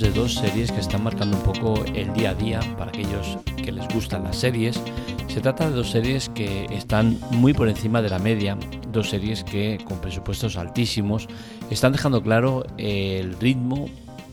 de dos series que están marcando un poco el día a día para aquellos que les gustan las series. Se trata de dos series que están muy por encima de la media, dos series que con presupuestos altísimos están dejando claro el ritmo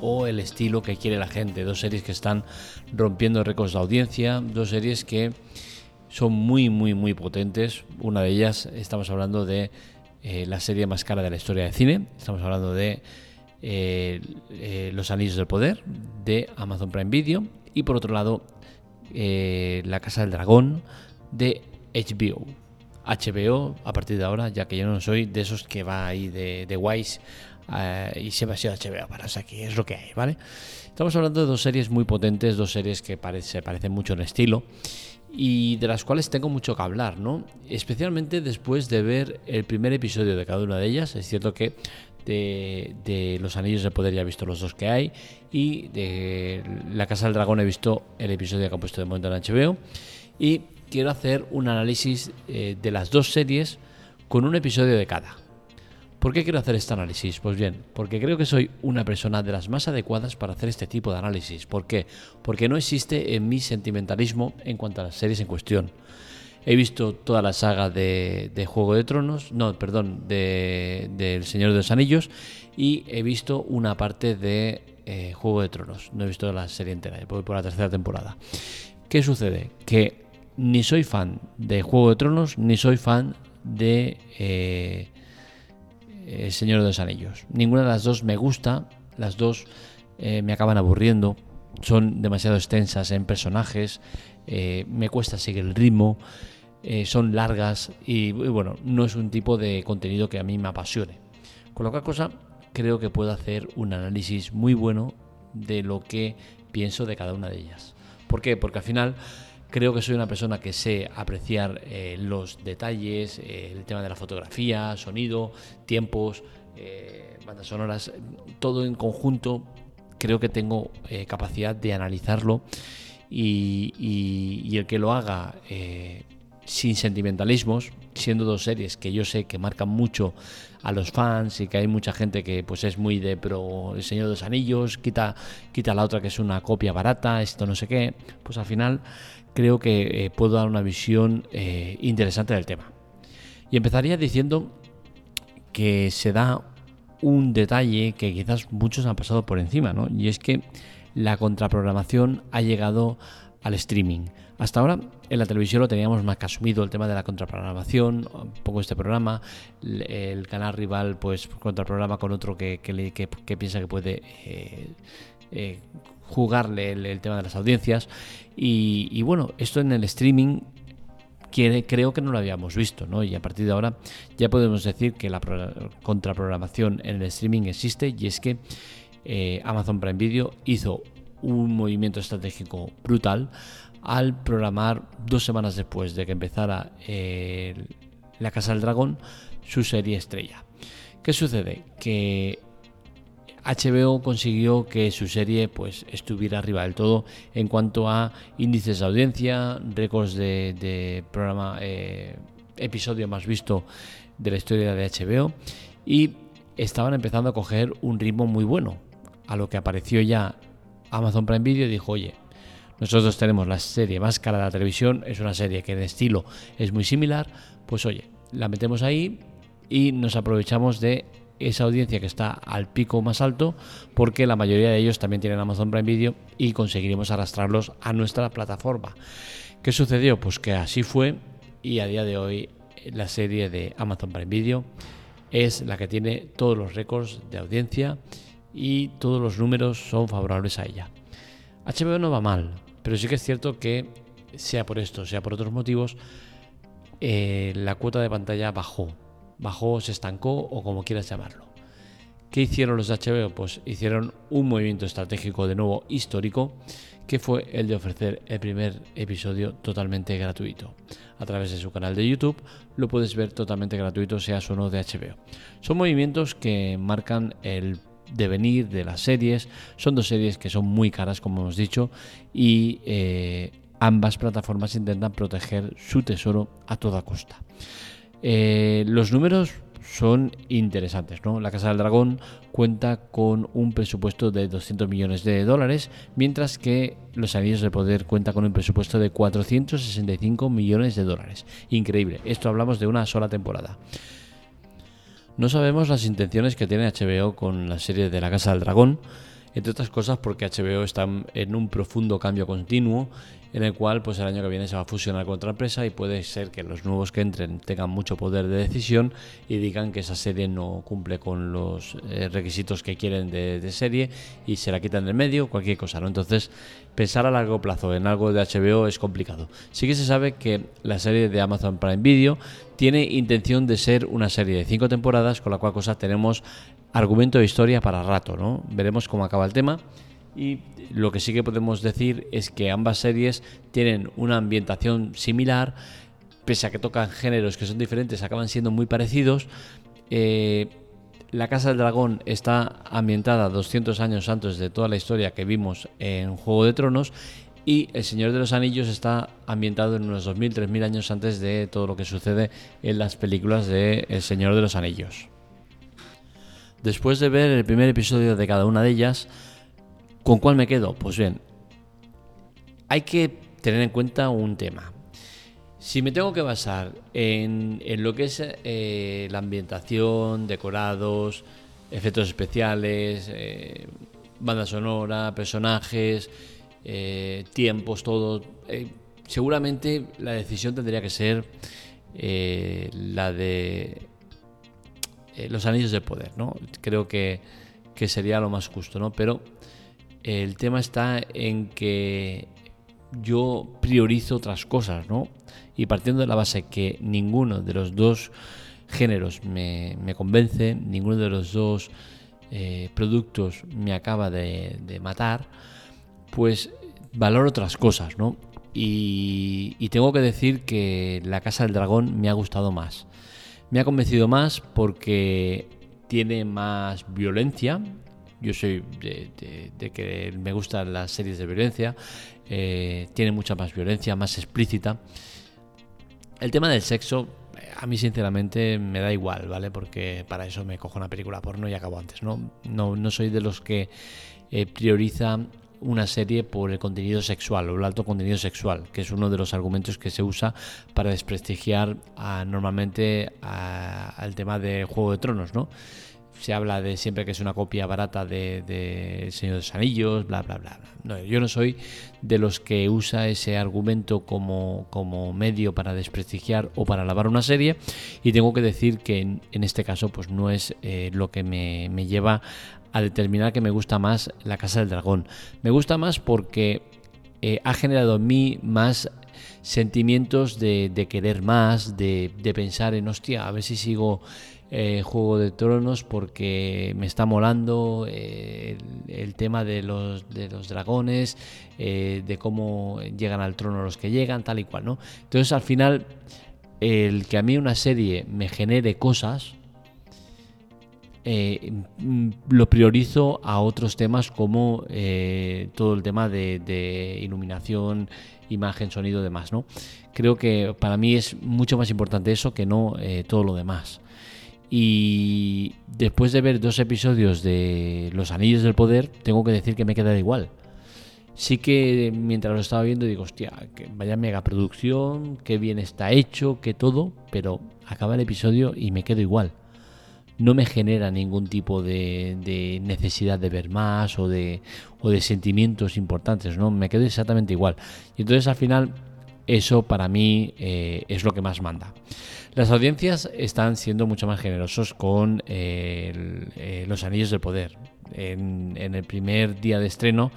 o el estilo que quiere la gente, dos series que están rompiendo récords de audiencia, dos series que son muy muy muy potentes. Una de ellas estamos hablando de eh, la serie más cara de la historia de cine, estamos hablando de eh, eh, Los Anillos del Poder de Amazon Prime Video y por otro lado eh, La Casa del Dragón de HBO. HBO a partir de ahora, ya que yo no soy de esos que va ahí de, de Wise y siempre ha sido HBO, para, o sea que es lo que hay, ¿vale? Estamos hablando de dos series muy potentes, dos series que se parecen mucho en estilo y de las cuales tengo mucho que hablar, ¿no? Especialmente después de ver el primer episodio de cada una de ellas. Es cierto que de, Los Anillos de Poder ya he visto los dos que hay y de La Casa del Dragón he visto el episodio que han puesto de momento en HBO y quiero hacer un análisis eh, de las dos series con un episodio de cada. ¿Por qué quiero hacer este análisis? Pues bien, porque creo que soy una persona de las más adecuadas para hacer este tipo de análisis. ¿Por qué? Porque no existe en mi sentimentalismo en cuanto a las series en cuestión. He visto toda la saga de, Juego de Tronos, no, perdón, de, El Señor de los Anillos y he visto una parte de eh, Juego de Tronos. No he visto la serie entera, voy por la tercera temporada. ¿Qué sucede? Que ni soy fan de Juego de Tronos ni soy fan de eh, El Señor de los Anillos. Ninguna de las dos me gusta, las dos eh, me acaban aburriendo, son demasiado extensas en personajes, me cuesta seguir el ritmo. Eh, son largas y, bueno, no es un tipo de contenido que a mí me apasione. Con lo cual cosa, creo que puedo hacer un análisis muy bueno de lo que pienso de cada una de ellas. ¿Por qué? Porque al final creo que soy una persona que sé apreciar eh, los detalles, eh, el tema de la fotografía, sonido, tiempos, bandas sonoras, todo en conjunto. Creo que tengo capacidad de analizarlo y, y, el que lo haga sin sentimentalismos, siendo dos series que yo sé que marcan mucho a los fans y que hay mucha gente que pues es muy de pro El Señor de los Anillos, quita, quita la otra que es una copia barata, esto no sé qué, pues al final creo que eh, puedo dar una visión eh, interesante del tema. Y empezaría diciendo que se da un detalle que quizás muchos han pasado por encima, ¿no? Y es que la contraprogramación ha llegado al streaming. Hasta ahora en la televisión lo teníamos más que asumido el tema de la contraprogramación, un poco este programa, el canal rival pues contraprograma con otro que, que, piensa que puede eh, eh, jugarle el, tema de las audiencias y, bueno, esto en el streaming creo que no lo habíamos visto, ¿no? Y a partir de ahora ya podemos decir que la contraprogramación en el streaming existe y es que eh, Amazon Prime Video hizo un movimiento estratégico brutal al programar dos semanas después de que empezara La Casa del Dragón su serie estrella. ¿Qué sucede? Que HBO consiguió que su serie pues estuviera arriba del todo en cuanto a índices de audiencia, récords de, programa, eh, episodio más visto de la historia de HBO y estaban empezando a coger un ritmo muy bueno, a lo que apareció ya Amazon Prime Video dijo, oye, nosotros tenemos la serie más cara de la televisión, es una serie que de estilo es muy similar, pues oye, la metemos ahí y nos aprovechamos de esa audiencia que está al pico más alto porque la mayoría de ellos también tienen Amazon Prime Video y conseguiremos arrastrarlos a nuestra plataforma. ¿Qué sucedió? Pues que así fue y a día de hoy la serie de Amazon Prime Video es la que tiene todos los récords de audiencia y todos los números son favorables a ella. HBO no va mal, pero sí que es cierto que, sea por esto, sea por otros motivos, eh, la cuota de pantalla bajó. Bajó, se estancó o como quieras llamarlo. ¿Qué hicieron los de HBO? Pues hicieron un movimiento estratégico de nuevo histórico, que fue el de ofrecer el primer episodio totalmente gratuito. A través de su canal de YouTube lo puedes ver totalmente gratuito, sea o no de HBO. Son movimientos que marcan el de venir de las series. Son dos series que son muy caras, como hemos dicho, y eh, ambas plataformas intentan proteger su tesoro a toda costa. Eh, los números son interesantes. ¿no? La Casa del Dragón cuenta con un presupuesto de 200 millones de dólares, mientras que Los Anillos de Poder cuenta con un presupuesto de 465 millones de dólares. Increíble, esto hablamos de una sola temporada. No sabemos las intenciones que tiene HBO con la serie de La Casa del Dragón, entre otras cosas porque HBO está en un profundo cambio continuo en el cual pues el año que viene se va a fusionar con otra empresa y puede ser que los nuevos que entren tengan mucho poder de decisión y digan que esa serie no cumple con los eh, requisitos que quieren de, serie y se la quitan del medio, cualquier cosa, ¿no? Entonces, pensar a largo plazo en algo de HBO es complicado. Sí que se sabe que la serie de Amazon Prime Video tiene intención de ser una serie de cinco temporadas, con la cual cosa tenemos argumento de historia para rato, ¿no? Veremos cómo acaba el tema y lo que sí que podemos decir es que ambas series tienen una ambientación similar, pese a que tocan géneros que son diferentes, acaban siendo muy parecidos. Eh, la Casa del Dragón está ambientada 200 años antes de toda la historia que vimos en Juego de Tronos y El Señor de los Anillos está ambientado en unos 2.000-3.000 años antes de todo lo que sucede en las películas de El Señor de los Anillos. Después de ver el primer episodio de cada una de ellas, ¿Con cuál me quedo? Pues bien, hay que tener en cuenta un tema. Si me tengo que basar en, lo que es eh, la ambientación, decorados, efectos especiales, eh, banda sonora, personajes, eh, tiempos, todo, seguramente la decisión tendría que ser la de los anillos de poder, ¿no? Creo que, que sería lo más justo, ¿no? Pero el tema está en que yo priorizo otras cosas, ¿no? Y partiendo de la base que ninguno de los dos géneros me, convence, ninguno de los dos eh, productos me acaba de, matar, pues valoro otras cosas, ¿no? Y, y, tengo que decir que La Casa del Dragón me ha gustado más. Me ha convencido más porque tiene más violencia, yo soy de, que me gustan las series de violencia, eh, tiene mucha más violencia, más explícita. El tema del sexo, a mí sinceramente me da igual, ¿vale? Porque para eso me cojo una película porno y acabo antes, ¿no? No, no soy de los que eh, prioriza una serie por el contenido sexual o el alto contenido sexual, que es uno de los argumentos que se usa para desprestigiar normalmente al tema de Juego de Tronos, ¿no? Se habla de siempre que es una copia barata de, El Señor de los Anillos, bla, bla, bla. Yo no soy de los que usa ese argumento como, como medio para desprestigiar o para alabar una serie y tengo que decir que en, este caso pues no es eh, lo que me, lleva a determinar que me gusta más La Casa del Dragón. Me gusta más porque eh, ha generado en mí más sentimientos de, querer más, de, de pensar en, hostia, a ver si sigo eh, Juego de Tronos porque me está molando eh, el, tema de los, de los dragones, eh, de cómo llegan al trono los que llegan, tal y cual, ¿no? Entonces al final, el que a mí una serie me genere cosas, mm, lo priorizo a otros temas como todo el tema de, iluminación, imagen, sonido, demás, ¿no? Creo que para mí es mucho más importante eso que no todo lo demás. Y después de ver dos episodios de Los Anillos del Poder, tengo que decir que me queda igual. Sí que mientras lo estaba viendo digo, hostia, que vaya mega producción, qué bien está hecho, qué todo, pero acaba el episodio y me quedo igual. No me genera ningún tipo de, necesidad de ver más o de, o de sentimientos importantes, ¿no? Me quedo exactamente igual. Y entonces al final eso para mí eh, es lo que más manda. Las audiencias están siendo mucho más generosos con eh, eh, los anillos de poder. En, el primer día de estreno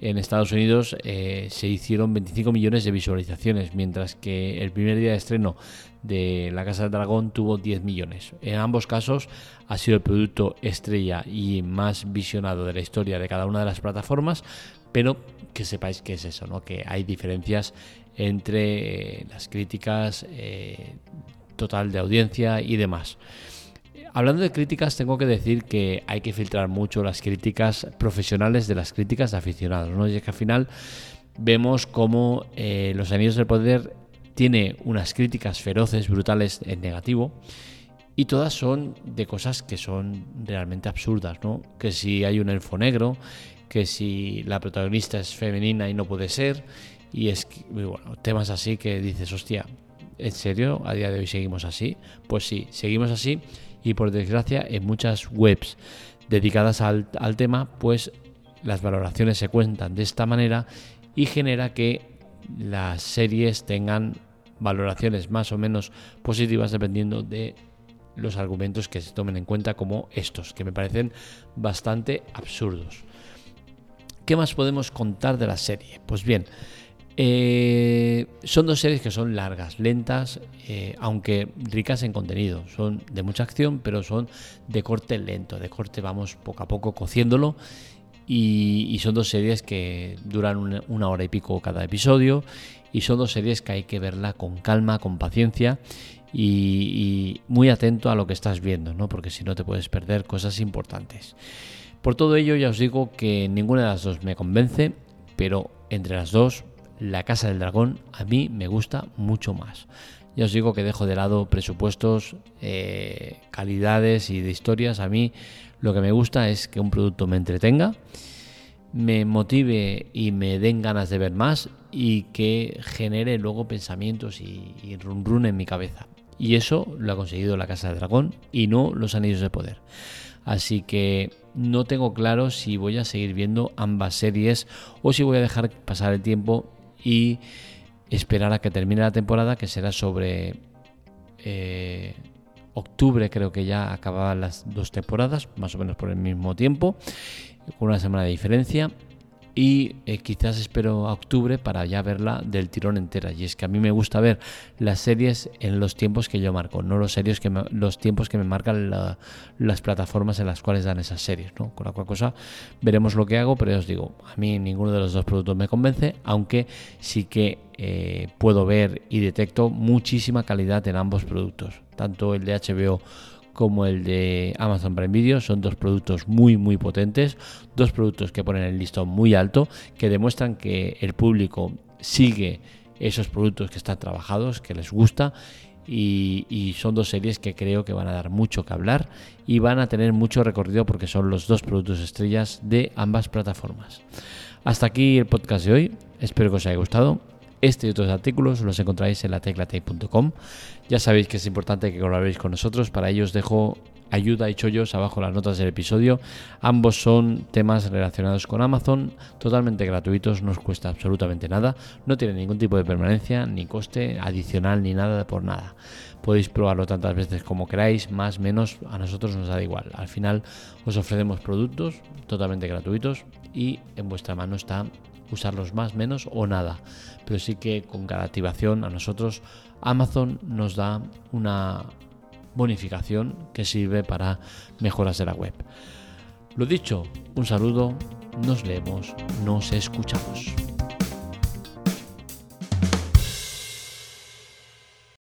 en Estados Unidos se hicieron 25 millones de visualizaciones, mientras que el primer día de estreno de La Casa del Dragón tuvo 10 millones. En ambos casos ha sido el producto estrella y más visionado de la historia de cada una de las plataformas, pero que sepáis que es eso, ¿no? que hay diferencias entre eh, las críticas, eh, total de audiencia y demás. Hablando de críticas, tengo que decir que hay que filtrar mucho las críticas profesionales de las críticas de aficionados, ¿no? Y es que al final vemos cómo eh, Los Anillos del Poder tiene unas críticas feroces, brutales en negativo, y todas son de cosas que son realmente absurdas, ¿no? Que si hay un elfo negro, que si la protagonista es femenina y no puede ser, y es que, bueno, temas así que dices, hostia, ¿en serio? ¿A día de hoy seguimos así? Pues sí, seguimos así y por desgracia en muchas webs dedicadas al, al tema, pues las valoraciones se cuentan de esta manera y genera que las series tengan valoraciones más o menos positivas dependiendo de los argumentos que se tomen en cuenta como estos, que me parecen bastante absurdos. ¿Qué más podemos contar de la serie? Pues bien, eh, son dos series que son largas, lentas, eh, aunque ricas en contenido. Son de mucha acción, pero son de corte lento, de corte vamos poco a poco cociéndolo. Y, son dos series que duran una, hora y pico cada episodio. Y son dos series que hay que verla con calma, con paciencia y, muy atento a lo que estás viendo, ¿no? porque si no te puedes perder cosas importantes. Por todo ello ya os digo que ninguna de las dos me convence, pero entre las dos, La Casa del Dragón a mí me gusta mucho más. Ya os digo que dejo de lado presupuestos, eh, calidades y de historias. A mí lo que me gusta es que un producto me entretenga, me motive y me den ganas de ver más y que genere luego pensamientos y, y run run en mi cabeza. Y eso lo ha conseguido la Casa del Dragón y no los Anillos de Poder. Así que no tengo claro si voy a seguir viendo ambas series o si voy a dejar pasar el tiempo y esperar a que termine la temporada, que será sobre eh, octubre, creo que ya acababan las dos temporadas, más o menos por el mismo tiempo, con una semana de diferencia y eh, quizás espero a octubre para ya verla del tirón entera. Y es que a mí me gusta ver las series en los tiempos que yo marco, no los, series que los tiempos que me marcan las plataformas en las cuales dan esas series. ¿no? Con la cual cosa veremos lo que hago, pero ya os digo, a mí ninguno de los dos productos me convence, aunque sí que eh, puedo ver y detecto muchísima calidad en ambos productos, tanto el de HBO como el de Amazon Prime Video. Son dos productos muy muy potentes, dos productos que ponen el listón muy alto, que demuestran que el público sigue esos productos que están trabajados, que les gusta. Y, son dos series que creo que van a dar mucho que hablar y van a tener mucho recorrido porque son los dos productos estrellas de ambas plataformas. Hasta aquí el podcast de hoy, espero que os haya gustado. Este y otros artículos los encontráis en la teclatec.com. Ya sabéis que es importante que colaboréis con nosotros. Para ello os dejo ayuda y chollos abajo las notas del episodio. Ambos son temas relacionados con Amazon, totalmente gratuitos, no os cuesta absolutamente nada, no tiene ningún tipo de permanencia, ni coste adicional, ni nada por nada. Podéis probarlo tantas veces como queráis, más, menos, a nosotros nos da igual. Al final os ofrecemos productos totalmente gratuitos y en vuestra mano está usarlos más, menos o nada. Pero sí que con cada activación a nosotros Amazon nos da una bonificación que sirve para mejoras de la web. Lo dicho, un saludo, nos leemos, nos escuchamos.